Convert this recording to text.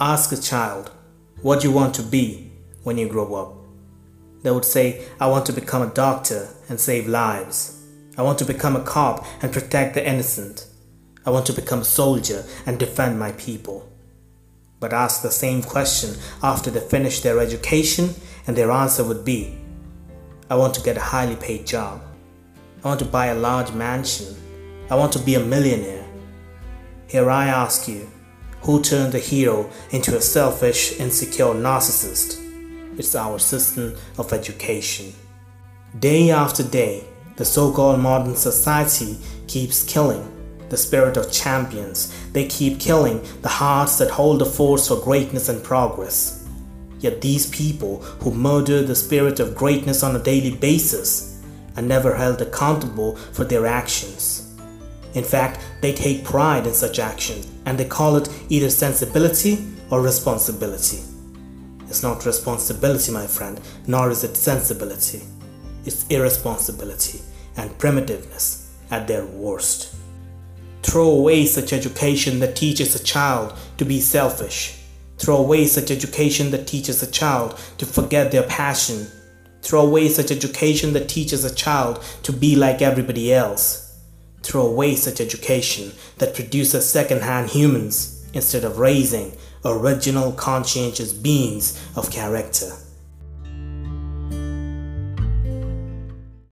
Ask a child, what you want to be when you grow up? They would say, I want to become a doctor and save lives. I want to become a cop and protect the innocent. I want to become a soldier and defend my people. But ask the same question after they finish their education, and their answer would be I want to get a highly paid job. I want to buy a large mansion. I want to be a millionaire. Here I ask you, who turned the hero into a selfish, insecure narcissist? It's our system of education. Day after day, the so called modern society keeps killing the spirit of champions. They keep killing the hearts that hold the force for greatness and progress. Yet these people who murder the spirit of greatness on a daily basis are never held accountable for their actions. In fact, they take pride in such actions and they call it either sensibility or responsibility. It's not responsibility, my friend, nor is it sensibility. It's irresponsibility and primitiveness at their worst. Throw away such education that teaches a child to be selfish. Throw away such education that teaches a child to forget their passion. Throw away such education that teaches a child to be like everybody else. Throw away such education that produces second-hand humans instead of raising original conscientious beings of character.